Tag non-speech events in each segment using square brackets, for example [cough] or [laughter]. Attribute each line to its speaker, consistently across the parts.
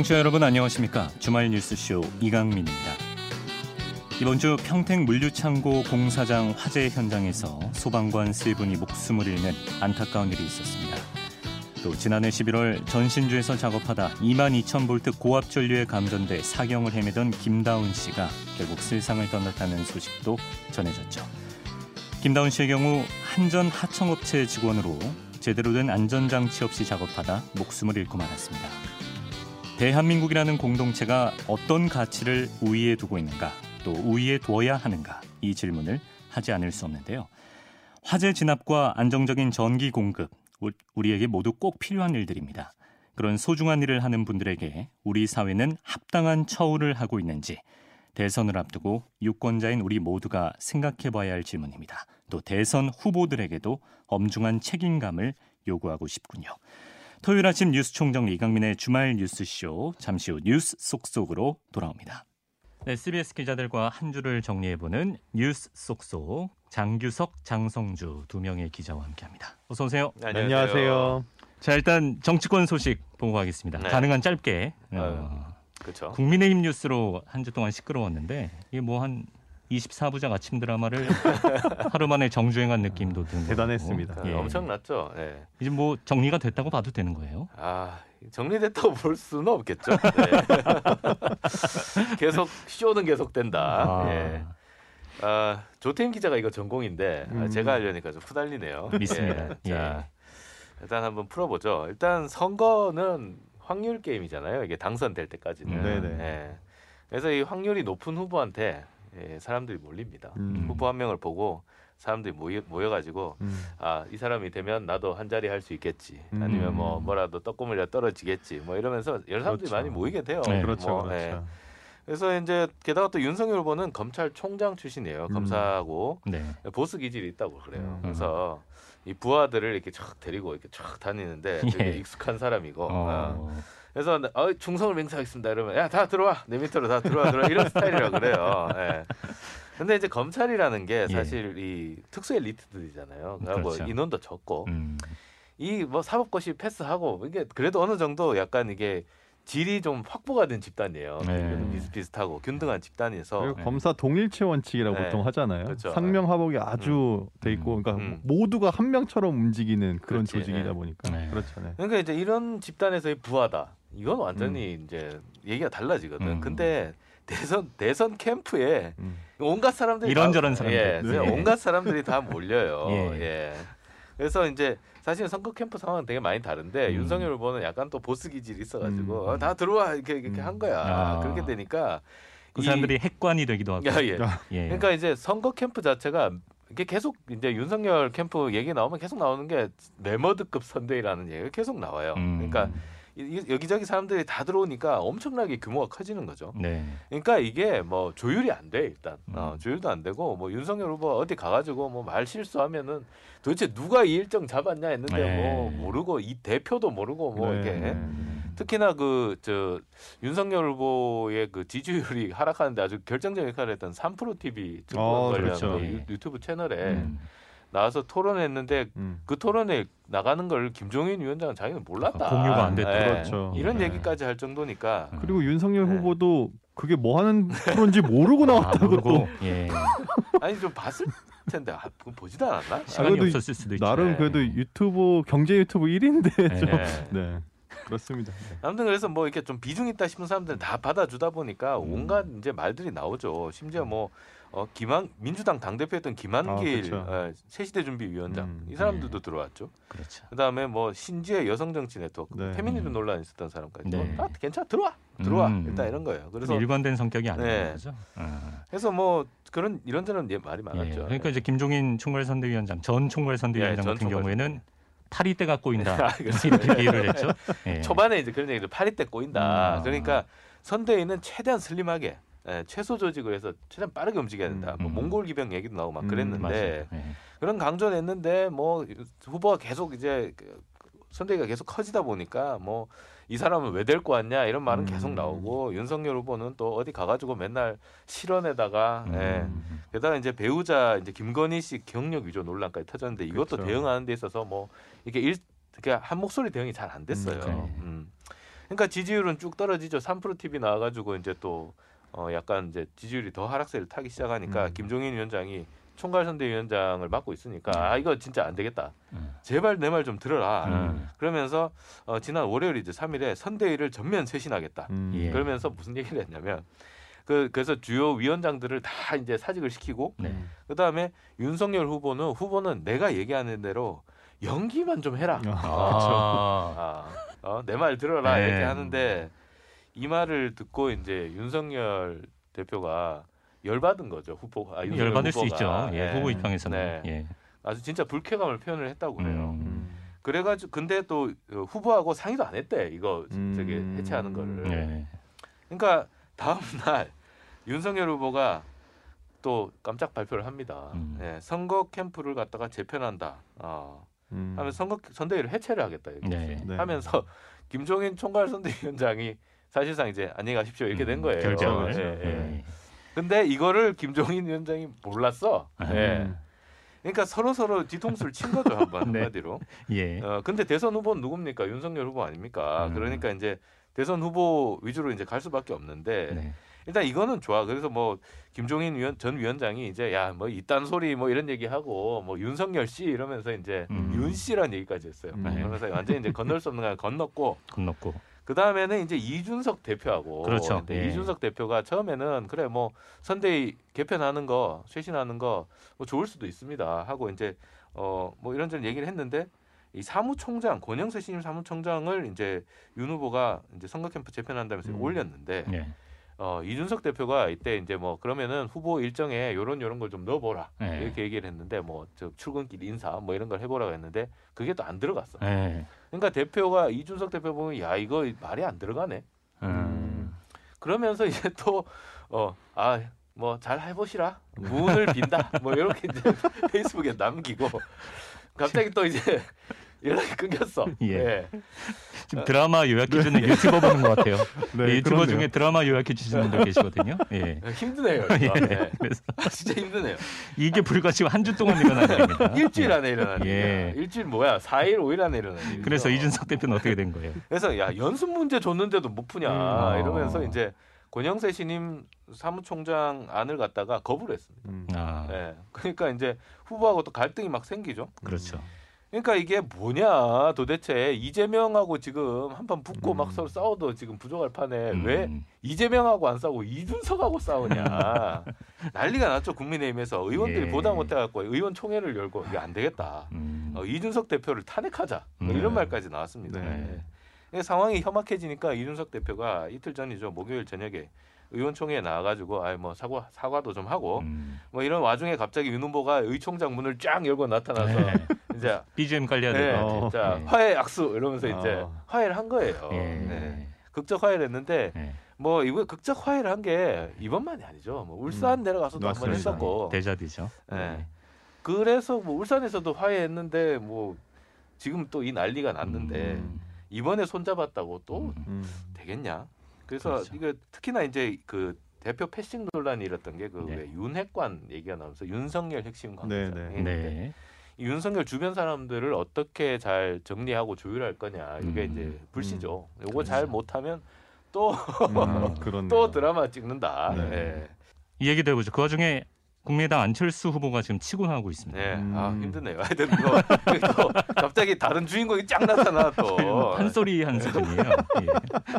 Speaker 1: 청취자 여러분 안녕하십니까? 주말 뉴스쇼 이강민입니다. 이번 주 평택 물류창고 공사장 화재 현장에서 소방관 세 분이 목숨을 잃는 안타까운 일이 있었습니다. 또 지난해 11월 전신주에서 작업하다 2만 2천 볼트 고압 전류에 감전돼 사경을 헤매던 김다운 씨가 결국 세상을 떠났다는 소식도 전해졌죠. 김다운 씨의 경우 한전 하청업체 직원으로 제대로 된 안전장치 없이 작업하다 목숨을 잃고 말았습니다. 대한민국이라는 공동체가 어떤 가치를 우위에 두고 있는가, 또 우위에 두어야 하는가, 이 질문을 하지 않을 수 없는데요. 화재 진압과 안정적인 전기 공급, 우리에게 모두 꼭 필요한 일들입니다. 그런 소중한 일을 하는 분들에게 우리 사회는 합당한 처우를 하고 있는지, 대선을 앞두고 유권자인 우리 모두가 생각해 봐야 할 질문입니다. 또 대선 후보들에게도 엄중한 책임감을 요구하고 싶군요. 토요일 아침 뉴스 총정리 이강민의 주말 뉴스쇼 잠시 후 뉴스 속속으로 돌아옵니다. 네, CBS 기자들과 한 주를 정리해보는 뉴스 속속 장규석, 장성주 두 명의 기자와 함께합니다. 어서 오세요.
Speaker 2: 네, 안녕하세요.
Speaker 1: 자 일단 정치권 소식 보고 가겠습니다. 네. 가능한 짧게.
Speaker 2: 어, 그렇죠.
Speaker 1: 국민의힘 뉴스로 한 주 동안 시끄러웠는데 이게 뭐 한 24부작 아침 드라마를 [laughs] 하루 만에 정주행한 느낌도 드는
Speaker 2: 대단했습니다. 예. 엄청났죠. 예.
Speaker 1: 이제 뭐 정리가 됐다고 봐도 되는 거예요?
Speaker 2: 아 정리됐다고 볼 수는 없겠죠. 네. [laughs] 계속 쇼는 계속된다. 아. 예. 아, 조태임 기자가 이거 전공인데 음. 제가 하려니까 좀 후달리네요.
Speaker 1: 믿습니다.
Speaker 2: 예. 자, 일단 한번 풀어보죠. 일단 선거는 확률 게임이잖아요. 이게 당선될 때까지는.
Speaker 1: 음.
Speaker 2: 예. 그래서 이 확률이 높은 후보한테 예, 사람들이 몰립니다. 음. 후보 한 명을 보고 사람들이 모여, 모여가지고 음. 아이 사람이 되면 나도 한 자리 할 수 있겠지 아니면 뭐 음. 뭐라도 떡고물려 떨어지겠지 뭐 이러면서 여러 사람들이 그렇죠. 많이 모이게 돼요.
Speaker 1: 네, 그렇죠,
Speaker 2: 뭐,
Speaker 1: 그렇죠. 예.
Speaker 2: 그래서 이제 게다가 또 윤석열 후보는 검찰총장 출신이에요. 음. 검사하고 네. 보스 기질이 있다고 그래요. 음. 그래서 이 부하들을 이렇게 쫙 데리고 이렇게 쫙 다니는데 되게 [laughs] 예. 익숙한 사람이고. 어. 어. 그래서 어, 충성을 맹세하겠습니다. 이러면 야 다 들어와 내 밑으로 다 들어와 들어와 이런 [laughs] 스타일이라 그래요. 예. 근데 이제 검찰이라는 게 예. 사실 예. 이 특수 엘리트들이잖아요. 그러니까 뭐 그렇죠. 뭐 인원도 적고 음. 이뭐 사법고시 패스하고 이게 그래도 어느 정도 약간 이게 질이 좀 확보가 된 집단이에요. 네. 비슷비슷하고 균등한 집단에서
Speaker 3: 네. 검사 동일체 원칙이라고 네. 보통 하잖아요. 그렇죠. 상명하복이 아주 음. 돼 있고, 그러니까 음. 모두가 한 명처럼 움직이는 그런 그렇지. 조직이다 네. 보니까
Speaker 2: 네. 그렇잖아요. 그러니까 이제 이런 집단에서의 부하다. 이건 완전히 음. 이제 얘기가 달라지거든. 음. 근데 대선 대선 캠프에 음. 온갖 사람들이
Speaker 1: 이런저런 사람들, 예,
Speaker 2: 네. 온갖 사람들이 다 몰려요. [laughs] 예. 예. 그래서 이제 사실 선거 캠프 상황은 되게 많이 다른데 음. 윤석열 후보는 약간 또 보스 기질이 있어가지고 음. 어, 다 들어와 이렇게 이렇게 한 거야. 아. 그렇게 되니까
Speaker 1: 그 사람들이 핵관이 되기도 하고.
Speaker 2: 야, 예. 예. 그러니까 이제 선거 캠프 자체가 이게 계속 이제 윤석열 캠프 얘기 나오면 계속 나오는 게 메머드급 선대위라는 얘기가 계속 나와요. 음. 그러니까 여기저기 사람들이 다 들어오니까 엄청나게 규모가 커지는 거죠. 네. 그러니까 이게 뭐 조율이 안 돼 일단 음. 어, 조율도 안 되고 뭐 윤석열 후보 어디 가가지고 뭐 말 실수하면은 도대체 누가 이 일정 잡았냐 했는데 네. 뭐 모르고 이 대표도 모르고 뭐 네. 이렇게 특히나 그 저 윤석열 후보의 그 지지율이 하락하는데 아주 결정적인 역할을 했던 3프로 TV 어, 관련 그렇죠. 그 유튜브 채널에. 음. 나와서 토론했는데 음. 그 토론에 나가는 걸 김종인 위원장은 자기는 몰랐다.
Speaker 1: 아, 공유가 안 됐다.
Speaker 2: 네. 그렇죠. 이런 네. 얘기까지 할 정도니까.
Speaker 3: 그리고 윤석열 네. 후보도 그게 뭐 하는 프로인지 모르고 나왔다고 아, 또. 예. [laughs]
Speaker 2: 아니 좀 봤을 텐데 아, 보지도 않았나?
Speaker 1: 시간이 없었을 수도 있죠.
Speaker 3: 나름 그래도 유튜브 경제 유튜브 1인데 좀. 네. 그렇습니다. 네.
Speaker 2: 아무튼 그래서 뭐 이렇게 좀 비중 있다 싶은 사람들은 다 받아주다 보니까 온갖 음. 이제 말들이 나오죠. 심지어 뭐 어, 김한 민주당 당 대표였던 김한길 아, 그렇죠. 새시대 준비위원장 음, 이 사람들도 네. 들어왔죠.
Speaker 1: 그렇죠.
Speaker 2: 그다음에 뭐 신지의 여성 정치 네트워크 네. 페미니즘 음. 논란 있었던 사람까지 네. 뭐, 아, 괜찮아 들어와 들어와 음. 일단 이런 거예요.
Speaker 1: 그래서 일관된 성격이 아닌 네. 거죠.
Speaker 2: 아. 그래서 뭐 그런 이런저런 말이 많았죠. 예.
Speaker 1: 그러니까 이제 김종인 총괄 선대위원장 전 총괄 선대위원장 예, 같은 총괄 경우에는 파리 때가 꼬인다. 아, 이렇게 비유를 했죠.
Speaker 2: 예. 초반에 이제 그런 얘기도 파리 때 꼬인다. 음. 그러니까 선대위는 최대한 슬림하게 예, 최소 조직을 해서 최대한 빠르게 움직여야 된다. 뭐 음. 뭐 몽골 기병 얘기도 나오고 막 음, 그랬는데 음, 그런 강조는 했는데 뭐 후보가 계속 이제 그 선대위가 계속 커지다 보니까 뭐 이 사람은 왜 데리고 왔냐 이런 말은 음. 계속 나오고 윤석열 후보는 또 어디 가가지고 맨날 실언에다가 음. 예. 게다가 이제 배우자 이제 김건희 씨 경력 위조 논란까지 터졌는데 이것도 그렇죠. 대응하는 데 있어서 뭐 이게 일 이렇게 한 목소리 대응이 잘 안 됐어요. 음. 그러니까 지지율은 쭉 떨어지죠. 3프로 TV 나와가지고 이제 또 어, 약간 이제 지지율이 더 하락세를 타기 시작하니까 음. 김종인 위원장이 총괄선대위원장을 맡고 있으니까 아 이거 진짜 안 되겠다. 음. 제발 내 말 좀 들어라. 음. 그러면서 어, 지난 월요일 이제 3일에 선대위를 전면 쇄신하겠다. 음. 예. 그러면서 무슨 얘기를 했냐면 그 그래서 주요 위원장들을 다 이제 사직을 시키고 네. 그다음에 윤석열 후보는 후보는 내가 얘기하는 대로 연기만 좀 해라. 아. 아. 어, 내 말 들어라 네. 이렇게 하는데 이 말을 듣고 이제 윤석열 대표가 열받은 거죠 후보. 아,
Speaker 1: 열받을 후보가. 수 있죠. 예, 네. 후보 입장에서는. 네. 예.
Speaker 2: 아주 진짜 불쾌감을 표현을 했다고 그래요. 음. 그래가지고 근데 또 후보하고 상의도 안 했대 이거 음. 저기 해체하는 거를. 네. 그러니까 다음 날 윤석열 후보가 또 깜짝 발표를 합니다. 음. 네, 선거 캠프를 갖다가 재편한다. 어. 음. 하면 선거 선대위를 해체를 하겠다 이렇게 네. 네. 하면서 김종인 총괄 선대위원장이 사실상 이제 안녕히 가십시오 이렇게 된 음, 거예요.
Speaker 1: 결정을. 네,
Speaker 2: 네. 근데 이거를 김종인 위원장이 몰랐어. 네. 그러니까 서로 서로 뒤통수를 친 거죠 한번 [laughs] 네. 한마디로. 예. 어 근데 대선 후보 는 누굽니까? 윤석열 후보 아닙니까? 음. 그러니까 이제 대선 후보 위주로 이제 갈 수밖에 없는데 네. 일단 이거는 좋아. 그래서 뭐 김종인 위원, 전 위원장이 이제 야 뭐 이딴 소리 뭐 이런 얘기하고 뭐 윤석열 씨 이러면서 이제 음. 윤 씨란 얘기까지 했어요. 네. 그러면서 완전히 이제 건널 수 없는 걸 건넜고
Speaker 1: 건넜고
Speaker 2: 그 다음에는 이제 이준석 대표하고
Speaker 1: 그렇죠.
Speaker 2: 예. 이준석 대표가 처음에는 그래 뭐 선대위 개편하는 거 쇄신하는 거 뭐 좋을 수도 있습니다 하고 이제 어 뭐 이런저런 얘기를 했는데 이 사무총장 권영세 신임 사무총장을 이제 윤 후보가 이제 선거 캠프 재편한다면서 음. 올렸는데 네. 어, 이준석 대표가 이때 이제 뭐 그러면은 후보 일정에 요런 요런 걸 좀 넣어보라 네. 이렇게 얘기를 했는데 뭐 저 출근길 인사 뭐 이런 걸 해보라고 했는데 그게 또 안 들어갔어. 네. 그러니까 대표가 이준석 대표 보면 야 이거 말이 안 들어가네. 음. 그러면서 이제 또어아 뭐 잘 해보시라 문을 빈다 뭐 이렇게 이제 [laughs] 페이스북에 남기고 갑자기 또 이제 연락이 끊겼어. [laughs] 예. 네.
Speaker 1: 지금 드라마 요약해 주는 네. 유튜버 보는 것 같아요. [laughs] 네, 유튜버 그렇네요. 중에 드라마 요약해 주시는 분들 계시거든요. 예.
Speaker 2: 힘드네요. [laughs] 예. 네. 그래서 진짜 힘드네요.
Speaker 1: 이게 불과 지금 한 주 동안 일어난 일입니다.
Speaker 2: 일주일 안에 일어난 예. 일주일 뭐야? 4일, 5일 안에 일어난 일.
Speaker 1: 그래서 이준석 대표는 어떻게 된 거예요?
Speaker 2: 그래서 야 연습 문제 줬는데도 못 푸냐 음. 이러면서 이제 권영세 신임 사무총장 안을 갖다가 거부를 했습니다. 음. 아. 네. 그러니까 이제 후보하고 또 갈등이 막 생기죠.
Speaker 1: 그렇죠. 음.
Speaker 2: 그러니까 이게 뭐냐 도대체 이재명하고 지금 한판 붙고 음. 막 서로 싸워도 지금 부족할 판에 음. 왜 이재명하고 안 싸우고 이준석하고 싸우냐 [laughs] 난리가 났죠 국민의힘에서 의원들이 예. 보다 못해갖고 의원 총회를 열고 이게 안 되겠다 음. 어, 이준석 대표를 탄핵하자 뭐 이런 음. 말까지 나왔습니다. 네. 네. 상황이 험악해지니까 이준석 대표가 이틀 전이죠 목요일 저녁에 의원총회에 나와가지고 아이 뭐 사과 사과도 좀 하고 음. 뭐 이런 와중에 갑자기 윤 후보가 의총장 문을 쫙 열고 나타나서 네. 이제
Speaker 1: BGM 관리하는 네,
Speaker 2: 진짜 네. 화해 악수 이러면서 어. 이제 화해를 한 거예요. 예. 네. 극적 화해를 했는데 네. 뭐 이거 극적 화해를 한 게 이번만이 아니죠. 뭐 울산 음. 내려가서도 한 번 했었고
Speaker 1: 대자비죠. 네.
Speaker 2: 네. 그래서 뭐 울산에서도 화해했는데 뭐 지금 또 이 난리가 났는데 음. 이번에 손잡았다고 또 음. 되겠냐? 그래서 그렇죠. 이거 특히나 이제 그 대표 패싱 논란이 일었던 게그 네. 윤핵관 얘기가 나오면서 윤석열 핵심 관계자. 네, 네. 네. 윤석열 주변 사람들을 어떻게 잘 정리하고 조율할 거냐 이게 음, 이제 불씨죠. 음, 요거 잘 그렇죠. 못하면 또또 음, 또 드라마 찍는다. 네. 네.
Speaker 1: 이 얘기도 해보죠. 그 와중에 국민의당 안철수 후보가 지금 치고 나가고 있습니다.
Speaker 2: 네, 음. 아 힘드네요. [laughs] 하여튼 뭐, 또 갑자기 다른 주인공이 쫙 나타나 또 [laughs]
Speaker 1: 한 소리 한 수준이에요. 예.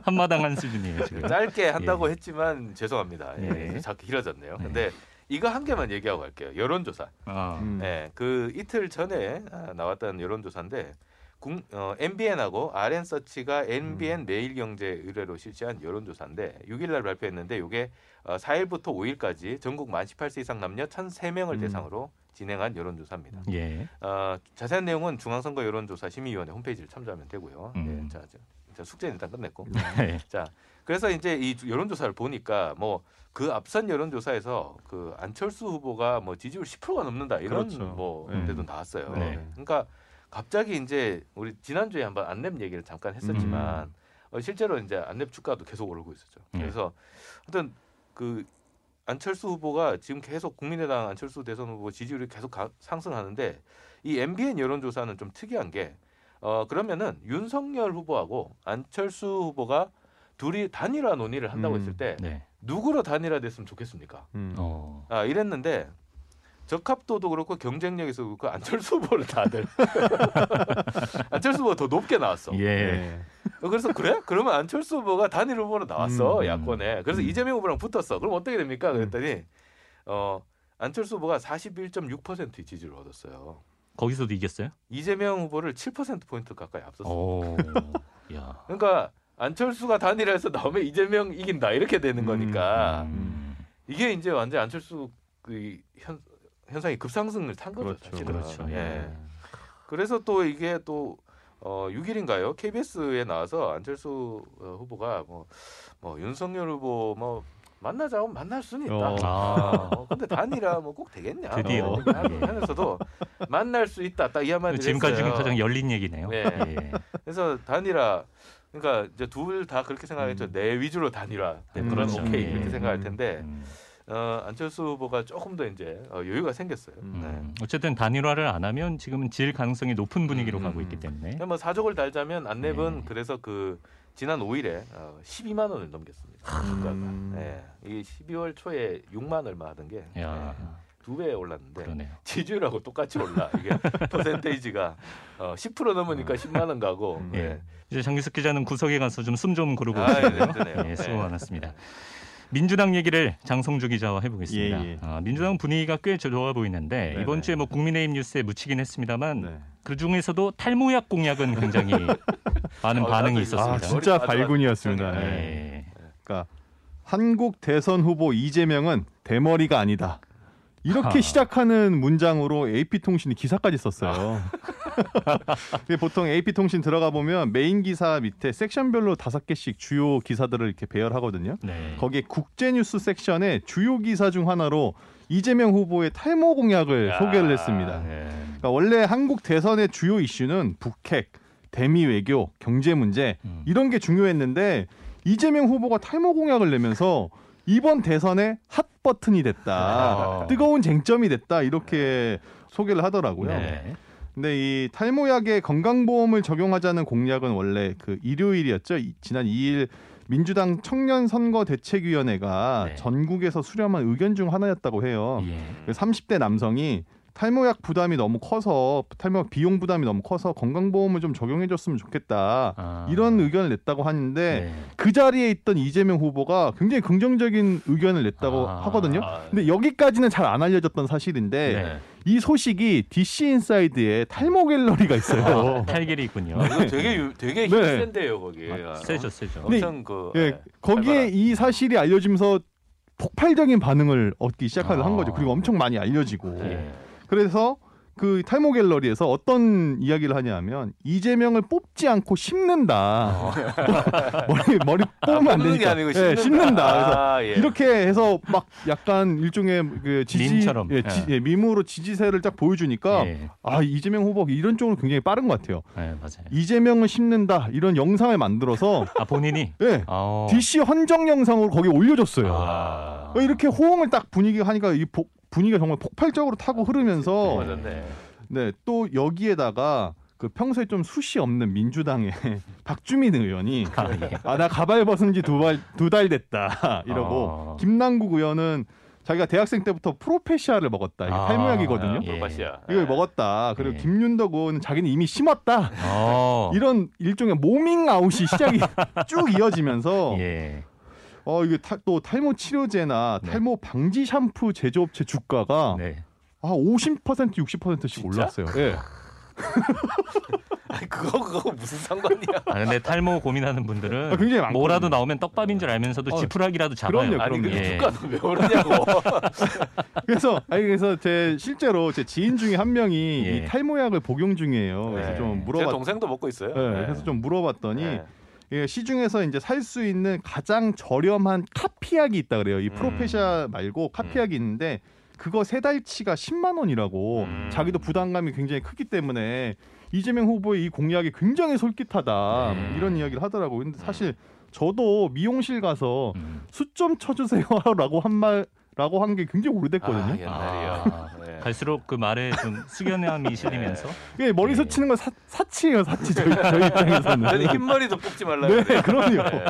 Speaker 1: 한마당 한 수준이에요 지금.
Speaker 2: 짧게 한다고 예. 했지만 죄송합니다. 예. 예. 자꾸 길어졌네요. 네. 근데 이거 한 개만 얘기하고 갈게요. 여론조사. 아. 음. 네, 그 이틀 전에 아, 나왔던 여론조사인데 국, 어, MBN하고 RN서치가 MBN 음. 매일경제 의뢰로 실시한 여론조사인데 6일날 발표했는데 이게 어, 4일부터 5일까지 전국 만 18세 이상 남녀 1,003명을 음. 대상으로 진행한 여론조사입니다. 예. 어, 자세한 내용은 중앙선거 여론조사 심의위원회 홈페이지를 참조하면 되고요. 음. 네, 자, 자, 숙제는 일단 끝냈고. 네. 자, 그래서 이제 이 여론조사를 보니까 뭐 그 앞선 여론조사에서 그 안철수 후보가 뭐 지지율 10%가 넘는다 이런 그렇죠. 뭐 네. 데도 나왔어요. 네. 그러니까 갑자기 이제 우리 지난주에 한번 안랩 얘기를 잠깐 했었지만 음. 어, 실제로 이제 안랩 주가도 계속 오르고 있었죠. 네. 그래서 하여튼 그 안철수 후보가 지금 계속 국민의당 안철수 대선 후보 지지율이 계속 가, 상승하는데 이 MBN 여론조사는 좀 특이한 게 어 그러면은 윤석열 후보하고 안철수 후보가 둘이 단일화 논의를 한다고 음. 했을 때 네. 누구로 단일화됐으면 좋겠습니까? 음. 어. 아 이랬는데 적합도도 그렇고 경쟁력에서 그렇고 안철수 후보를 다들 [laughs] 안철수 후보가 더 높게 나왔어. 예. 네. 그래서 그래? 그러면 안철수 후보가 단일 후보로 나왔어 음. 야권에. 그래서 음. 이재명 후보랑 붙었어. 그럼 어떻게 됩니까? 그랬더니 어 안철수 후보가 41.6%의 지지를 얻었어요.
Speaker 1: 거기서도 이겼어요?
Speaker 2: 이재명 후보를 7% 포인트 가까이 앞섰어. [laughs] 야. 그러니까 안철수가 단일해서 나오면 이재명 이긴다 이렇게 되는 거니까 음. 이게 이제 완전 안철수 그 현, 현상이 급상승을 탄 거죠 그렇죠. 사실은. 그렇죠. 예. 예. 그래서 또 이게 또 어, 6일인가요? KBS에 나와서 안철수 어, 후보가 뭐, 뭐 윤석열 후보 뭐 만나자고 만날 수는 있다. 어. 아. 어, 근데 단일화 뭐 꼭 되겠냐?
Speaker 1: 드디어 어,
Speaker 2: 하면서도 만날 수 있다. 딱 이 한마디
Speaker 1: 지금까지 지금 가장 열린 얘기네요. 네.
Speaker 2: 예. 그래서 단일화 그러니까 이제 둘 다 그렇게 생각했죠. 음. 내 위주로 단일화 음. 그런 그렇죠. 오케이 이렇게 음. 생각할 텐데. 음. 어, 안철수 후보가 조금 더 이제 어, 여유가 생겼어요. 음.
Speaker 1: 네. 어쨌든 단일화를 안 하면 지금은 질 가능성이 높은 분위기로 음. 가고 있기 때문에.
Speaker 2: 뭐 사족을 달자면 안내은 네. 그래서 그 지난 5일에 어, 12만 원을 넘겼습니다. 음. 네. 이 12월 초에 6만 얼마 하던 게 네. 두 배 올랐는데 그러네요. 지지율하고 똑같이 올라 이게 퍼센테이지가 어, 10% 넘으니까 10만 원 가고. 음. 네.
Speaker 1: 예. 이제 장기석 기자는 구석에 가서 좀 숨좀 고르고 아, 네, 네, 수고 많았습니다. 민주당 얘기를 장성주 기자와 해보겠습니다. 예, 예. 아, 민주당 분위기가 꽤 좋아 보이는데 네네. 이번 주에 뭐 국민의힘 뉴스에 묻히긴 했습니다만 네. 그 중에서도 탈모약 공약은 굉장히 [laughs] 많은 어, 반응이 아, 있었습니다. 아,
Speaker 3: 진짜 발군이었습니다. 네. 네. 그러니까 한국 대선 후보 이재명은 대머리가 아니다. 이렇게 아. 시작하는 문장으로 AP통신이 기사까지 썼어요. [laughs] 보통 AP통신 들어가 보면 메인 기사 밑에 섹션별로 다섯 개씩 주요 기사들을 이렇게 배열하거든요. 네. 거기에 국제뉴스 섹션에 주요 기사 중 하나로 이재명 후보의 탈모 공약을 야. 소개를 했습니다. 네. 그러니까 원래 한국 대선의 주요 이슈는 북핵, 대미 외교, 경제 문제 음. 이런 게 중요했는데 이재명 후보가 탈모 공약을 내면서 이번 대선의 핫 버튼이 됐다. 아. 뜨거운 쟁점이 됐다. 이렇게 소개를 하더라고요. 네. 근데 이 탈모약에 건강보험을 적용하자는 공약은 원래 그 일요일이었죠. 지난 2일 민주당 청년 선거 대책위원회가 네. 전국에서 수렴한 의견 중 하나였다고 해요. 예. 30대 남성이 탈모약 부담이 너무 커서 탈모약 비용 부담이 너무 커서 건강보험을 좀 적용해 줬으면 좋겠다 아. 이런 의견을 냈다고 하는데 네. 그 자리에 있던 이재명 후보가 굉장히 긍정적인 의견을 냈다고 아. 하거든요. 근데 여기까지는 잘 안 알려졌던 사실인데 네. 이 소식이 DC 인사이드에 탈모 갤러리가 있어요.
Speaker 1: 아, 탈길이 있군요.
Speaker 2: 아, 되게 되게 네. 힘센데요 거기. 아,
Speaker 1: 세죠 세죠.
Speaker 2: 엄청 그
Speaker 3: 네, 거기에 이 사실이 알려지면서 폭발적인 반응을 얻기 시작한 아. 거죠. 그리고 엄청 많이 알려지고. 네. 그래서 그 탈모 갤러리에서 어떤 이야기를 하냐면 이재명을 뽑지 않고 심는다. 어. 머리 머리 뽑으면 아, 안 되니까. 아니고 심는다. 네, 심는다. 그래서 아, 예. 이렇게 해서 막 약간 일종의 그 지지 밈처럼. 예, 지, 예. 예, 밈으로 지지세를 딱 보여주니까 예. 아 이재명 후보 이런 쪽으로 굉장히 빠른 것 같아요. 네, 맞아요. 이재명을 심는다 이런 영상을 만들어서
Speaker 1: 아 본인이
Speaker 3: 네, 아. DC 헌정 영상으로 거기 올려줬어요. 아. 이렇게 호응을 딱 분위기가 하니까 이 복, 분위기가 정말 폭발적으로 타고 흐르면서 맞았네. 네, 또 여기에다가 그 평소에 좀 숱이 없는 민주당의 [laughs] 박주민 의원이 [laughs] 아나 예. 아, 가발 벗은 지 두달두달 됐다 [laughs] 이러고 어. 김남국 의원은 자기가 대학생 때부터 프로페시아를 먹었다. 이게 아, 탈모약이거든요. 예. 이걸 먹었다. 그리고 예. 김윤덕 의원은 자기는 이미 심었다. 어. 이런 일종의 모밍 아웃이 시작이 쭉 이어지면서 예. 어 이게 타, 또 탈모 치료제나 네. 탈모 방지 샴푸 제조업체 주가가 네. 아 50% 60%씩 올랐어요. 예.
Speaker 2: 아니 그거 그거 무슨 상관이야?
Speaker 1: 아, 근데 탈모 고민하는 분들은 아, 굉장히 많거든요. 뭐라도 나오면 떡밥인 줄 알면서도 어, 지푸라기라도 잡아요.
Speaker 2: 그럼요, 아니 근데 예. 주가는 왜 오르냐고. [laughs]
Speaker 3: 그래서 아니 그래서 제 실제로 제 지인 중에 한 명이 예. 이 탈모약을 복용 중이에요. 그래서 네. 좀 물어봤.
Speaker 2: 제 동생도 먹고 있어요.
Speaker 3: 네. 네. 그래서 좀 물어봤더니. 네. 예, 시중에서 이제 살 수 있는 가장 저렴한 카피약이 있다 그래요. 이 음. 프로페샤 말고 카피약이 음. 있는데 그거 세 달치가 10만 원이라고 음. 자기도 부담감이 굉장히 크기 때문에 이재명 후보의 이 공약이 굉장히 솔깃하다 음. 이런 이야기를 하더라고요. 근데 사실 저도 미용실 가서 음. 숫좀 쳐주세요라고 [laughs] 한 말. 라고 한 게 굉장히 오래됐거든요. 아,
Speaker 2: 옛날이요. 아. 네.
Speaker 1: 갈수록 그 말에 좀 숙연함이 [laughs] 실리면서
Speaker 3: 이게 머리서
Speaker 1: 네.
Speaker 3: 치는 건 사, 사치예요, 사치 저희, 저희 입장에서는.
Speaker 2: 저는 흰머리도 뽑지 말라.
Speaker 3: 네. 그럼요.
Speaker 2: 네.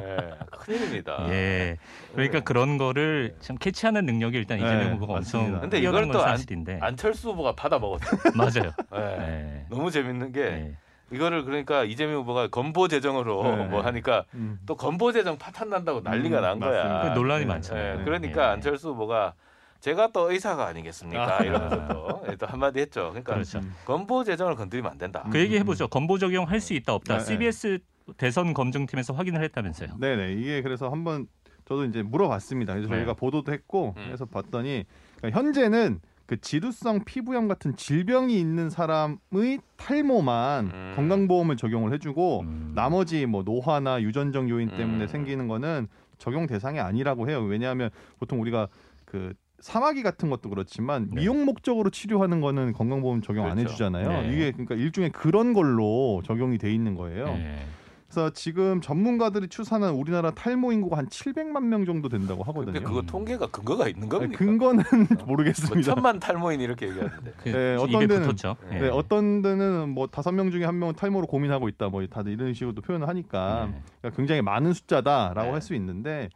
Speaker 2: 네, 큰일입니다.
Speaker 1: 예. 그러니까
Speaker 2: 네.
Speaker 1: 그런 거를 참 캐치하는 능력이 일단
Speaker 3: 네,
Speaker 1: 이재명 후보가. 엄청
Speaker 2: 근데 이걸 건또 안-
Speaker 1: 사실인데
Speaker 2: 안철수 후보가 받아 먹었어요. [laughs]
Speaker 1: 맞아요.
Speaker 2: 네.
Speaker 1: 네.
Speaker 2: 너무 재밌는 게
Speaker 1: 네.
Speaker 2: 이거를 그러니까 이재명 후보가 건보 재정으로
Speaker 3: 네.
Speaker 2: 뭐 하니까
Speaker 3: 음.
Speaker 2: 또 건보 재정 파탄 난다고 난리가
Speaker 3: 음,
Speaker 2: 난 거야.
Speaker 1: 그 논란이
Speaker 3: 네.
Speaker 1: 많잖아요.
Speaker 2: 네, 그러니까
Speaker 1: 예.
Speaker 2: 안철수 후보가 제가 또 의사가 아니겠습니까?
Speaker 3: 아.
Speaker 2: 이러면서 또, 예, 또 한마디 했죠. 그러니까
Speaker 1: 그렇죠.
Speaker 3: 음.
Speaker 2: 건보 재정을 건드리면 안 된다.
Speaker 1: 그 얘기 해보죠. 건보 적용할 수 있다 없다.
Speaker 3: 네, 네.
Speaker 1: CBS 대선 검증팀에서 확인을 했다면서요.
Speaker 3: 네네 이게 그래서 한번 저도 이제 물어봤습니다. 그래서
Speaker 1: 네.
Speaker 3: 저희가 보도도 했고
Speaker 2: 음.
Speaker 3: 그래서 봤더니 그러니까 현재는 그 지루성 피부염 같은 질병이 있는 사람의 탈모만
Speaker 2: 음.
Speaker 3: 건강보험을 적용을 해주고
Speaker 1: 음.
Speaker 3: 나머지 뭐 노화나 유전적 요인 때문에
Speaker 2: 음.
Speaker 3: 생기는 거는 적용 대상이 아니라고 해요. 왜냐하면 보통 우리가 그 사마귀 같은 것도 그렇지만
Speaker 1: 네.
Speaker 3: 미용 목적으로 치료하는 거는 건강보험 적용 안
Speaker 2: 그렇죠.
Speaker 3: 해주잖아요.
Speaker 1: 네.
Speaker 3: 이게 그러니까 일종의 그런 걸로 적용이 돼 있는 거예요.
Speaker 1: 네.
Speaker 3: 그래서 지금 전문가들이 추산한 우리나라 탈모 인구가 한 700만 명 정도 된다고 하거든요.
Speaker 2: 근데 그거 통계가 근거가 있는 겁니까?
Speaker 3: 근거는 [laughs]
Speaker 2: 뭐
Speaker 3: 모르겠습니다.
Speaker 2: 천만 탈모인 이렇게 얘기하는데.
Speaker 1: 그
Speaker 3: 네, 어떤 데는-
Speaker 1: 붙었죠.
Speaker 2: 네,
Speaker 3: 네, 어떤 데는 뭐 다섯 명 중에 한 명은 탈모로 고민하고 있다, 뭐 다들 이런 식으로 표현을 하니까
Speaker 1: 네.
Speaker 3: 그러니까 굉장히 많은 숫자다라고
Speaker 2: 네.
Speaker 3: 할수 있는데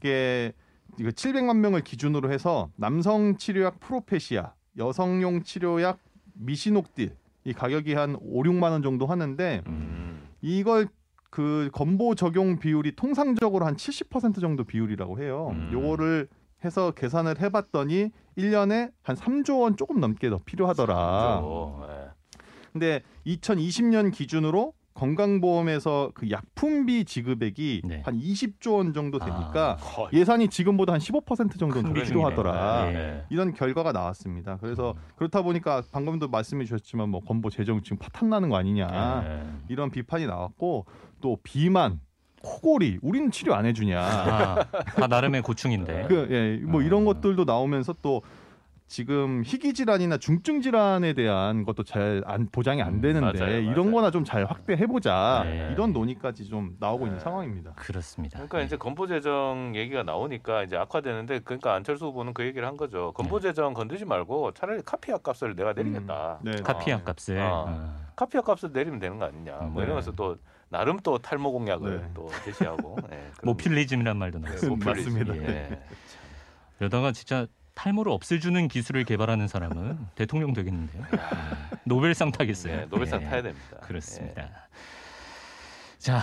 Speaker 3: 이게 이거 700만 명을 기준으로 해서 남성 치료약 프로페시아, 여성용 치료약 미시녹딜 이 가격이 한 5, 6만 원 정도 하는데
Speaker 2: 음.
Speaker 3: 이걸 그 건보 적용 비율이 통상적으로 한 70% 정도 비율이라고 해요.
Speaker 1: 음.
Speaker 3: 요거를 해서 계산을 해 봤더니 1년에 한 3조 원 조금 넘게 더 필요하더라.
Speaker 2: 그렇죠. 네.
Speaker 3: 근데 2020년 기준으로 건강보험에서 그 약품비 지급액이
Speaker 1: 네.
Speaker 3: 한 20조 원 정도 되니까
Speaker 1: 아,
Speaker 3: 예산이 지금보다 한 15% 정도는
Speaker 1: 큰
Speaker 3: 더. 필요하더라.
Speaker 1: 예.
Speaker 3: 이런 결과가 나왔습니다. 그래서
Speaker 1: 음.
Speaker 3: 그렇다 보니까 방금도 말씀해 주셨지만 뭐 건보 재정 지금 파탄 나는 거 아니냐.
Speaker 1: 네.
Speaker 3: 이런 비판이 나왔고 또 비만, 코골이 우리는 치료 안 해주냐.
Speaker 1: 아, 다 나름의 고충인데.
Speaker 3: 그, 예, 뭐 이런
Speaker 1: 아.
Speaker 3: 것들도 나오면서 또 지금 희귀 질환이나 중증 질환에 대한 것도 잘 안, 보장이 안
Speaker 1: 음,
Speaker 3: 되는데
Speaker 2: 맞아요,
Speaker 3: 이런
Speaker 2: 맞아요.
Speaker 3: 거나 좀 잘 확대해 보자
Speaker 1: 네.
Speaker 3: 이런 논의까지 좀 나오고 있는
Speaker 2: 네.
Speaker 3: 상황입니다.
Speaker 1: 그렇습니다.
Speaker 2: 그러니까 이제 건보 재정 얘기가 나오니까 이제 악화되는데 그러니까 안철수 후보는 그 얘기를 한 거죠. 건보 재정 건들지 말고 차라리 카피약 값을 내가 내리겠다.
Speaker 3: 네.
Speaker 1: 카피약 값을
Speaker 2: 어.
Speaker 1: 어.
Speaker 2: 카피약 값을 내리면 되는 거 아니냐. 뭐
Speaker 3: 네.
Speaker 2: 이러면서 또 나름 또 탈모 공약을
Speaker 3: 네.
Speaker 2: 또 제시하고. 네,
Speaker 1: 모필리즘이란 말도
Speaker 2: 네,
Speaker 1: 나왔어요.
Speaker 2: 모필리즘.
Speaker 3: 맞습니다.
Speaker 2: 예.
Speaker 1: 이러다가 진짜 탈모를 없애주는 기술을 개발하는 사람은 [laughs] 대통령 되겠는데요. 네. 노벨상 타겠어요.
Speaker 2: 네, 노벨상
Speaker 1: 예.
Speaker 2: 타야 됩니다.
Speaker 1: 그렇습니다. 자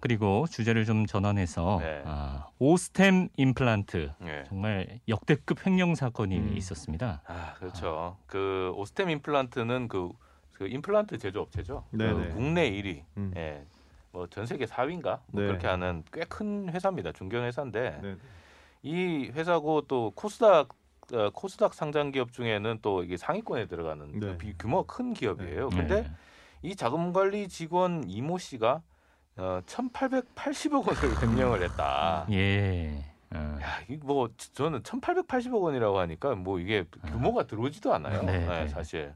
Speaker 1: 그리고 주제를 좀 전환해서
Speaker 2: 네.
Speaker 1: 아, 오스템 임플란트
Speaker 2: 예. 예.
Speaker 1: 정말 역대급 횡령 사건이
Speaker 3: 음.
Speaker 1: 있었습니다.
Speaker 2: 아 그렇죠. 그 오스템 임플란트는 그, 그 임플란트 제조업체죠.
Speaker 3: 네,
Speaker 2: 그
Speaker 3: 네.
Speaker 2: 국내 1위.
Speaker 3: 음.
Speaker 2: 예. 뭐전 세계 4위인가? 뭐
Speaker 3: 네.
Speaker 2: 그렇게 하는 꽤 큰 회사입니다. 중견 회사인데
Speaker 3: 네.
Speaker 2: 이 회사고 또 코스닥 어, 코스닥 상장 기업 중에는 또 이게 상위권에 들어가는
Speaker 3: 네.
Speaker 2: 그 비- 규모가 큰 기업이에요.
Speaker 1: 네.
Speaker 2: 근데 이 자금 관리 직원 이모 씨가 어, 1,880억 원을 [laughs] 횡령을 했다.
Speaker 1: 예. 어.
Speaker 2: 야, 이뭐 저는 1,880억 원이라고 하니까 뭐 이게 규모가 들어오지도 않아요.
Speaker 1: 네,
Speaker 2: 네,
Speaker 1: 네.
Speaker 2: 사실.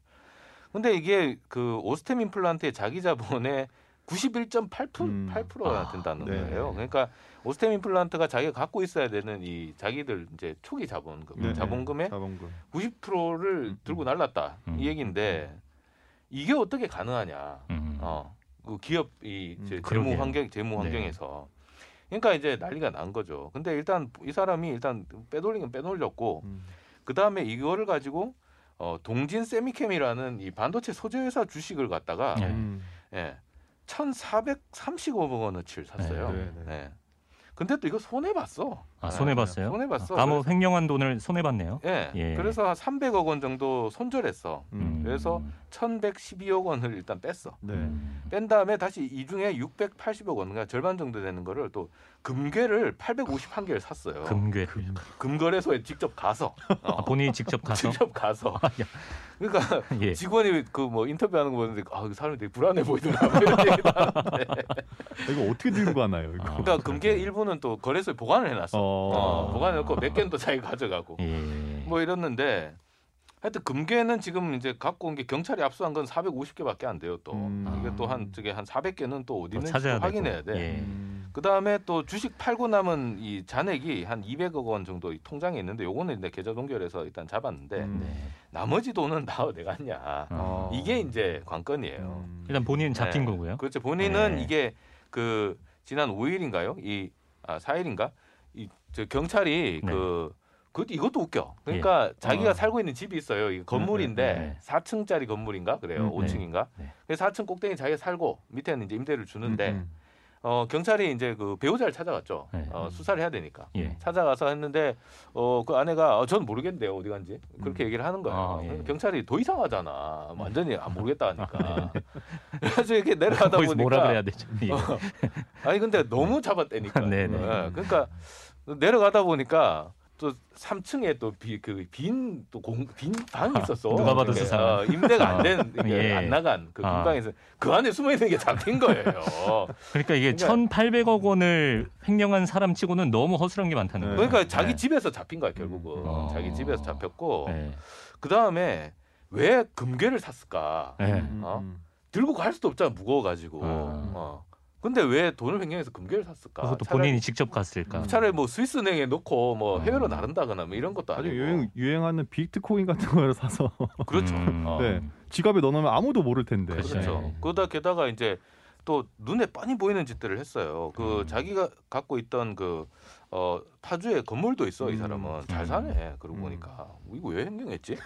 Speaker 2: 근데 이게 그 오스템 임플란트의 자기 자본의 91.8%가
Speaker 3: 음.
Speaker 2: 8%가 된다는
Speaker 3: 네.
Speaker 2: 거예요. 그러니까 오스템 임플란트가 자기가 갖고 있어야 되는 이 자기들 이제 초기 자본금,
Speaker 3: 네.
Speaker 2: 자본금의
Speaker 3: 자본금.
Speaker 2: 90%를
Speaker 3: 음.
Speaker 2: 들고 날랐다
Speaker 1: 음.
Speaker 2: 이 얘기인데 이게 어떻게 가능하냐?
Speaker 1: 음.
Speaker 2: 어, 그 기업 이
Speaker 3: 음,
Speaker 2: 이제
Speaker 1: 그러게요.
Speaker 2: 재무 환경 재무
Speaker 1: 네.
Speaker 2: 환경에서 그러니까 이제 난리가 난 거죠. 근데 일단 이 사람이 일단 빼돌린 건 빼돌렸고
Speaker 3: 음.
Speaker 2: 그 다음에 이거를 가지고 어, 동진 세미캠이라는 이 반도체 소재 회사 주식을 갖다가
Speaker 1: 네.
Speaker 3: 음.
Speaker 2: 예, 1,435억 원어치를 샀어요.
Speaker 3: 네,
Speaker 2: 네,
Speaker 3: 네, 네.
Speaker 2: 근데 또 이거 손해 봤어.
Speaker 1: 아, 손해 봤어요?
Speaker 2: 손해 봤어.
Speaker 1: 아무 횡령한 돈을 손해 봤네요.
Speaker 2: 예.
Speaker 1: 예.
Speaker 2: 그래서 한 300억 원 정도 손절했어.
Speaker 3: 음.
Speaker 2: 그래서 1,112억 원을 일단 뺐어.
Speaker 3: 네.
Speaker 1: 음.
Speaker 2: 뺀 다음에 다시 이 중에 680억 원, 그러니까 절반 정도 되는 거를 또 금괴를 851개를 샀어요.
Speaker 1: 금괴.
Speaker 2: 금 거래소에 직접 가서 어,
Speaker 1: 아, 본인이 직접 가서
Speaker 2: 직접 가서 그러니까 [laughs]
Speaker 1: 예.
Speaker 2: 직원이 그 뭐 인터뷰하는 거 보는데 아, 그 사람이 되게 불안해 보이더라. 뭐 [laughs] 이런 얘기도 하는데.
Speaker 3: 이거 어떻게 들고 가나요? 이거?
Speaker 1: 아,
Speaker 2: 그러니까 금괴 일부는 또 거래소에 보관을 해놨어.
Speaker 3: 어.
Speaker 2: 어, 보관해놓고 몇 개는 또 [laughs] 자기가 가져가고
Speaker 1: 예.
Speaker 2: 뭐 이랬는데 하여튼 금괴는 지금 이제 갖고 온 게 경찰이 압수한 건 450개밖에 안 돼요 또
Speaker 3: 음.
Speaker 2: 이게 또 한 저게 한 400개는 또 어디
Speaker 1: 또
Speaker 2: 있는지 또 확인해야
Speaker 1: 되고.
Speaker 2: 돼.
Speaker 1: 예.
Speaker 3: 음.
Speaker 2: 그 다음에 또 주식 팔고 남은 이 잔액이 한 200억 원 정도 통장에 있는데 요거는 이제 계좌 동결해서 일단 잡았는데
Speaker 3: 음.
Speaker 1: 네.
Speaker 2: 나머지 돈은 다 어디 갔냐.
Speaker 1: 어.
Speaker 2: 이게 이제 관건이에요.
Speaker 3: 음.
Speaker 1: 일단 본인은 잡힌
Speaker 2: 네.
Speaker 1: 거고요.
Speaker 2: 그렇죠. 본인은
Speaker 1: 네.
Speaker 2: 이게 그 지난 5일인가요? 이 아, 4일인가? 이저 경찰이
Speaker 1: 네.
Speaker 2: 그그 이것도 웃겨. 그러니까 자기가
Speaker 3: 어.
Speaker 2: 살고 있는 집이 있어요. 이 건물인데
Speaker 1: 네, 네.
Speaker 2: 4층짜리 건물인가 그래요.
Speaker 3: 음,
Speaker 2: 5층인가.
Speaker 1: 네.
Speaker 2: 그래서 4층 꼭대기 자기가 살고 밑에는 이제 임대를 주는데
Speaker 3: 음,
Speaker 2: 어 경찰이 이제 그 배우자를 찾아갔죠.
Speaker 1: 네.
Speaker 2: 어, 수사를 해야 되니까.
Speaker 1: 예.
Speaker 2: 찾아가서 했는데 어 그 아내가 어, 전 모르겠는데요 어디 간지 그렇게
Speaker 3: 음.
Speaker 2: 얘기를 하는 거예요.
Speaker 1: 아, 예.
Speaker 2: 경찰이 더 이상하잖아. 완전히 안 모르겠다 하니까. [laughs] 그래서 이렇게 내려가다 보니까
Speaker 1: 뭐라 그래야 되죠? 예.
Speaker 2: 어, 아니 근데 너무 잡았다니까. [laughs]
Speaker 1: 네, 네.
Speaker 2: 예, 그러니까 내려가다 보니까 또 3층에 또빈또공빈 방이 있었어.
Speaker 1: 누가 봐도 수상한.
Speaker 2: 어, 임대가 안 된, 이게 [laughs]
Speaker 1: 예.
Speaker 2: 안 나간 그
Speaker 1: 아.
Speaker 2: 빈방에서 그 안에 숨어 있는 게 잡힌 거예요.
Speaker 1: 그러니까 이게
Speaker 2: 그러니까-
Speaker 1: 1,800억 원을 횡령한 사람 치고는 너무 허술한 게 많다는
Speaker 3: 네.
Speaker 1: 거예요.
Speaker 2: 그러니까 자기
Speaker 1: 네.
Speaker 2: 집에서 잡힌 거야 결국은.
Speaker 1: 어.
Speaker 2: 자기 집에서 잡혔고
Speaker 1: 네.
Speaker 2: 그 다음에 왜 금괴를 샀을까?
Speaker 1: 네.
Speaker 3: 음,
Speaker 2: 어?
Speaker 3: 음.
Speaker 2: 들고 갈 수도 없잖아 무거워가지고.
Speaker 1: 아.
Speaker 2: 어. 근데 왜 돈을 횡령해서 금괴를 샀을까?
Speaker 1: 그것도
Speaker 2: 차라리-
Speaker 1: 본인이 직접 갔을까?
Speaker 2: 차라리 뭐 스위스 은행에 넣고 뭐
Speaker 1: 아.
Speaker 2: 해외로 나른다거나 뭐 이런 것도
Speaker 3: 아주
Speaker 2: 아니고.
Speaker 3: 유행 유행하는 비트코인 같은 거를 사서 [laughs]
Speaker 2: 그렇죠.
Speaker 1: 음.
Speaker 2: 어.
Speaker 3: 네. 지갑에 넣어놓으면 아무도 모를 텐데.
Speaker 1: 그렇죠.
Speaker 2: 그렇죠.
Speaker 1: 네.
Speaker 2: 그러다 게다가 이제 또 눈에 뻔히 보이는 짓들을 했어요. 그
Speaker 1: 음.
Speaker 2: 자기가 갖고 있던 그 어, 파주에 건물도 있어 이
Speaker 3: 음.
Speaker 2: 사람은 잘
Speaker 1: 음.
Speaker 2: 사네. 그러고
Speaker 3: 음.
Speaker 2: 보니까 이거 왜 횡령했지?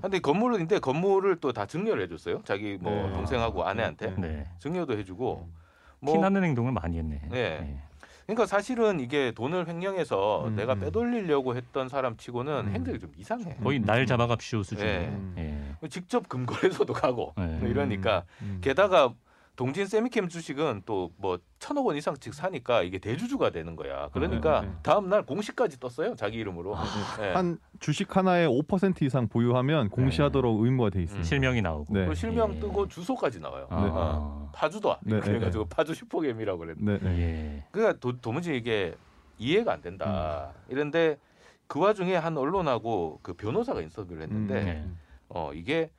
Speaker 2: 근데 건물인데 건물을 또 다 증여를 해줬어요. 자기 뭐
Speaker 3: 네.
Speaker 2: 동생하고 아내한테
Speaker 3: 네.
Speaker 1: 네.
Speaker 2: 증여도 해주고. 뭐
Speaker 1: 피나는 행동을 많이 했네.
Speaker 2: 네. 그러니까 사실은 이게 돈을 횡령해서
Speaker 3: 음.
Speaker 2: 내가 빼돌리려고 했던 사람치고는
Speaker 3: 음.
Speaker 2: 행동이 좀 이상해.
Speaker 1: 거의 날 잡아갑시오 수준.
Speaker 2: 네.
Speaker 1: 예.
Speaker 2: 직접 금거래소도 가고
Speaker 1: 네.
Speaker 2: 이러니까
Speaker 3: 음.
Speaker 2: 게다가 동진 세미캠 주식은 또 뭐 천억 원 이상씩 사니까 이게 대주주가 되는 거야. 그러니까
Speaker 3: 네, 네.
Speaker 2: 다음 날 공시까지 떴어요. 자기 이름으로. 네.
Speaker 3: 한 주식 하나에 5% 이상 보유하면 공시하도록 의무가 돼 있습니다.
Speaker 1: 실명이 나오고.
Speaker 3: 네.
Speaker 2: 그리고 실명
Speaker 1: 예.
Speaker 2: 뜨고 주소까지 나와요.
Speaker 1: 아.
Speaker 2: 어. 파주도 아니고
Speaker 3: 네,
Speaker 2: 그래가지고 파주 슈퍼겜이라고 그랬는데.
Speaker 3: 네, 네.
Speaker 1: 예.
Speaker 2: 그러니까 도, 도무지 이게 이해가 안 된다.
Speaker 3: 음.
Speaker 2: 이런데 그 와중에 한 언론하고 그 변호사가 인터뷰를 했는데
Speaker 3: 음.
Speaker 1: 네.
Speaker 2: 어 이게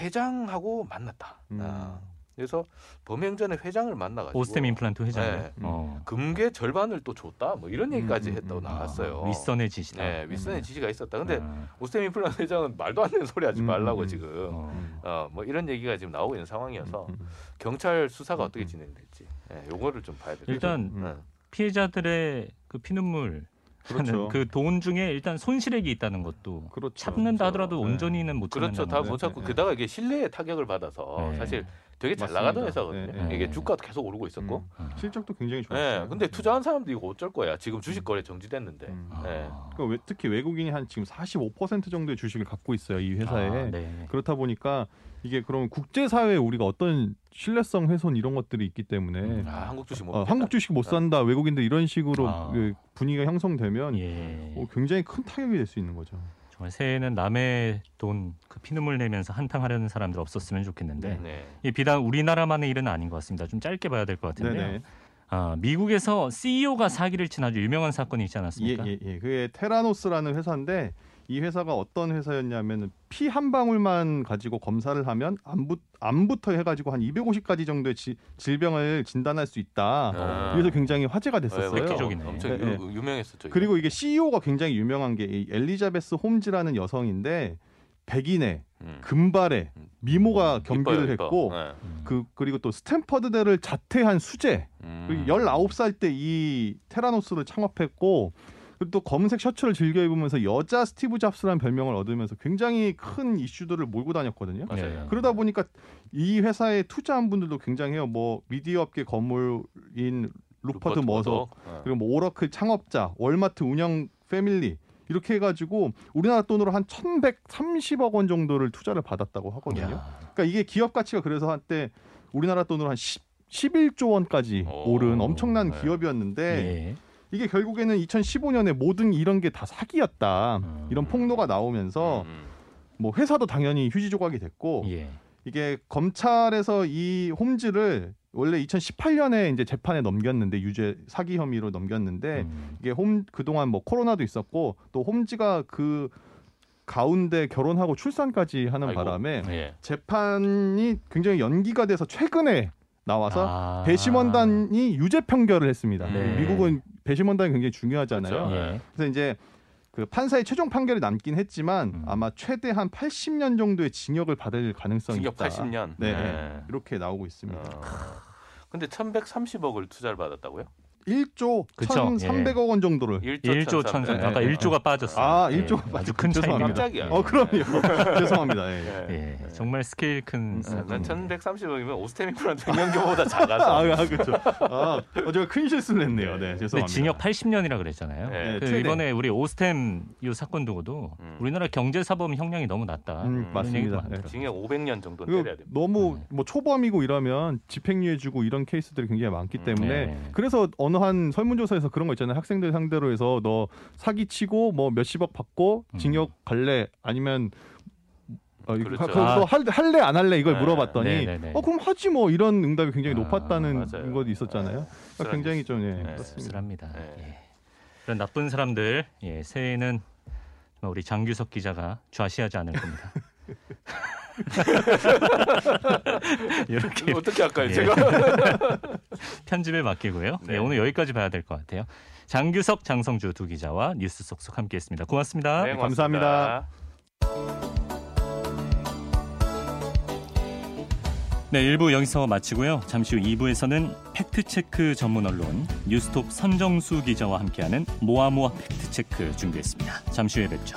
Speaker 2: 회장하고 만났다.
Speaker 3: 음.
Speaker 2: 아, 그래서 범행 전에 회장을 만나가지고
Speaker 1: 오스템 임플란트 회장.
Speaker 2: 네.
Speaker 1: 어.
Speaker 2: 금괴 절반을 또 줬다. 뭐 이런 얘기까지
Speaker 3: 음,
Speaker 2: 했다고
Speaker 3: 음,
Speaker 2: 나왔어요.
Speaker 1: 아, 윗선의 지시다.
Speaker 2: 네, 윗선의
Speaker 3: 음.
Speaker 2: 지시가 있었다. 근데
Speaker 1: 아,
Speaker 2: 오스템 임플란트 회장은 말도 안 되는 소리 하지
Speaker 3: 음,
Speaker 2: 말라고
Speaker 3: 음,
Speaker 2: 지금.
Speaker 1: 어.
Speaker 3: 음.
Speaker 2: 어, 뭐 이런 얘기가 지금 나오고 있는 상황이어서
Speaker 3: 음, 음.
Speaker 2: 경찰 수사가
Speaker 3: 음,
Speaker 2: 어떻게
Speaker 3: 음.
Speaker 2: 진행될지, 예, 요거를 좀 봐야 돼요.
Speaker 1: 일단
Speaker 3: 음.
Speaker 2: 네.
Speaker 1: 피해자들의 그 피눈물
Speaker 3: 그렇죠.
Speaker 1: 그돈 중에 일단 손실액이 있다는 것도
Speaker 3: 그렇죠.
Speaker 1: 참는다 하더라도
Speaker 3: 네.
Speaker 1: 온전히는 못
Speaker 2: 그렇죠.
Speaker 1: 참는다는
Speaker 2: 다. 못 찾고
Speaker 3: 네.
Speaker 2: 게다가 이게 신뢰에 타격을 받아서
Speaker 1: 네.
Speaker 2: 사실 되게 잘
Speaker 3: 맞습니다.
Speaker 2: 나가던 회사거든요.
Speaker 3: 네,
Speaker 1: 네.
Speaker 2: 이게 주가도 계속 오르고 있었고.
Speaker 3: 음.
Speaker 1: 어.
Speaker 3: 실적도 굉장히
Speaker 2: 예.
Speaker 3: 좋았어요.
Speaker 2: 근데 투자한 사람도 이거 어쩔 거야. 지금 주식 거래 정지됐는데.
Speaker 3: 음.
Speaker 1: 아.
Speaker 2: 네.
Speaker 3: 그러니까 왜- 특히 외국인이 한 지금 45% 정도의 주식을 갖고 있어요 이 회사에.
Speaker 1: 아, 네.
Speaker 3: 그렇다 보니까 이게 그럼 국제 사회에 우리가 어떤 신뢰성 훼손 이런 것들이 있기 때문에
Speaker 1: 음.
Speaker 2: 아, 한국 주식 못.
Speaker 3: 어,
Speaker 2: 먹겠다.
Speaker 3: 한국 주식 못 산다 외국인들 이런 식으로
Speaker 1: 아.
Speaker 3: 그 분위기가 형성되면
Speaker 1: 예.
Speaker 3: 어, 굉장히 큰 타격이 될 수 있는 거죠.
Speaker 1: 정말 새해에는 남의 돈 그 피눈물 내면서 한탕하려는 사람들 없었으면 좋겠는데
Speaker 2: 네.
Speaker 1: 이 비단 우리나라만의 일은 아닌 것 같습니다. 좀 짧게 봐야 될 것 같은데요.
Speaker 3: 네네.
Speaker 1: 아, 미국에서 CEO가 사기를 친 아주 유명한 사건이 있지 않았습니까?
Speaker 3: 예, 예, 예. 그게 테라노스라는 회사인데 이 회사가 어떤 회사였냐면 피 한 방울만 가지고 검사를 하면 암부, 암부터 해가지고 한 250가지 정도의 지- 질병을 진단할 수 있다.
Speaker 2: 아.
Speaker 3: 그래서 굉장히 화제가
Speaker 2: 네,
Speaker 3: 됐었어요.
Speaker 1: 획기적이네.
Speaker 2: 엄청
Speaker 3: 네,
Speaker 2: 유, 유명했었죠. 이거.
Speaker 3: 그리고 이게 CEO가 굉장히 유명한 게 이 엘리자베스 홈즈라는 여성인데 백인에
Speaker 2: 음.
Speaker 3: 금발에 미모가 겸비를
Speaker 2: 이뻐요, 이뻐.
Speaker 3: 했고
Speaker 2: 네.
Speaker 1: 음.
Speaker 3: 그 그리고 또 스탠퍼드대를 자퇴한 수재
Speaker 2: 음.
Speaker 3: 그리고 19살 때 이 테라노스를 창업했고 그리고 또 검은색 셔츠를 즐겨 입으면서 여자 스티브 잡스라는 별명을 얻으면서 굉장히 큰 이슈들을 몰고 다녔거든요.
Speaker 2: 맞아요.
Speaker 1: 네.
Speaker 3: 그러다 보니까 이 회사에 투자한 분들도 굉장해요. 뭐 미디어 업계 거물인 루퍼트 머독
Speaker 2: 네.
Speaker 3: 그리고 뭐 오라클 창업자, 월마트 운영 패밀리 이렇게 해가지고 우리나라 돈으로 한 1,130억 원 정도를 투자를 받았다고 하거든요.
Speaker 1: 야.
Speaker 3: 그러니까 이게 기업 가치가 그래서 한때 우리나라 돈으로 한 10, 11조 원까지
Speaker 2: 오.
Speaker 3: 오른 엄청난
Speaker 2: 네.
Speaker 3: 기업이었는데
Speaker 1: 예.
Speaker 3: 이게 결국에는 2015년에 모든 이런 게 다 사기였다.
Speaker 1: 음.
Speaker 3: 이런 폭로가 나오면서
Speaker 2: 음.
Speaker 3: 뭐 회사도 당연히 휴지 조각이 됐고
Speaker 1: 예.
Speaker 3: 이게 검찰에서 이 홈즈를 원래 2018년에 이제 재판에 넘겼는데 유죄 사기 혐의로 넘겼는데
Speaker 1: 음.
Speaker 3: 이게 홈 그동안 뭐 코로나도 있었고 또 홈즈가 그 가운데 결혼하고 출산까지 하는
Speaker 2: 아이고.
Speaker 3: 바람에
Speaker 2: 예.
Speaker 3: 재판이 굉장히 연기가 돼서 최근에 나와서 아. 배심원단이 유죄 판결을 했습니다. 네. 미국은 배심원단이 굉장히 중요하잖아요. 그렇죠. 그래서 이제 그 판사의 최종 판결이 남긴 했지만 음. 아마 최대 한 80년 정도의 징역을 받을 가능성이
Speaker 2: 징역
Speaker 3: 있다.
Speaker 2: 80년.
Speaker 3: 네, 네. 이렇게 나오고 있습니다. 어.
Speaker 2: 근데 1,130억을 투자를 받았다고요?
Speaker 3: 1조 그쵸? 1,300억 원 정도를
Speaker 1: 1조, 1조 1,300억. 아까 1조가 빠졌어요.
Speaker 3: 아, 1조가 예.
Speaker 1: 아주 큰 차이입니다.
Speaker 2: 깜짝이야.
Speaker 3: 어, 그럼요. [laughs] 죄송합니다. 예.
Speaker 1: 예. 예. 정말 스케일
Speaker 2: 큰난 1,130억이면 오스템임플란트 횡령보다 작아서.
Speaker 3: 아, 아, 그렇죠. 아, 어, 제가 큰 실수를 했네요. 네, 죄송합니다.
Speaker 1: 징역 80년이라 그랬잖아요. 네. 그 이번에 우리 오스템 이 사건 두고도 음. 우리나라 경제사범 형량이 너무 낮다. 음,
Speaker 3: 맞습니다.
Speaker 2: 네. 징역 500년 정도 때려야 됩니다.
Speaker 3: 너무 음. 뭐 초범이고 이러면 집행유예 주고 이런 케이스들이 굉장히 많기 때문에 네. 그래서 어느 한 설문조사에서 그런 거 있잖아요. 학생들 상대로 해서 너 사기치고 뭐 몇십억 받고 음. 징역 갈래 아니면 어, 그렇죠. 그, 아. 할, 할래 안 할래 이걸 네. 물어봤더니 네네네. 어 그럼 하지 뭐 이런 응답이 굉장히 아, 높았다는 맞아요. 것도 있었잖아요. 그러니까 굉장히 좀 예,
Speaker 1: 네, 씁쓸합니다. 네. 예. 이런 나쁜 사람들 예, 새해에는 우리 장규석 기자가 좌시하지 않을 겁니다. [laughs] [laughs]
Speaker 2: 이렇게 어떻게 할까요, 예. 제가 [laughs]
Speaker 1: 편집에 맡기고요. 네. 네, 오늘 여기까지 봐야 될 것 같아요. 장규석, 장성주 두 기자와 뉴스 속속 함께했습니다. 고맙습니다.
Speaker 2: 네, 고맙습니다.
Speaker 3: 감사합니다.
Speaker 1: 네, 1부 여기서 마치고요. 잠시 후 2부에서는 팩트체크 전문 언론 뉴스톱 선정수 기자와 함께하는 모아모아 팩트체크 준비했습니다. 잠시 후에 뵙죠.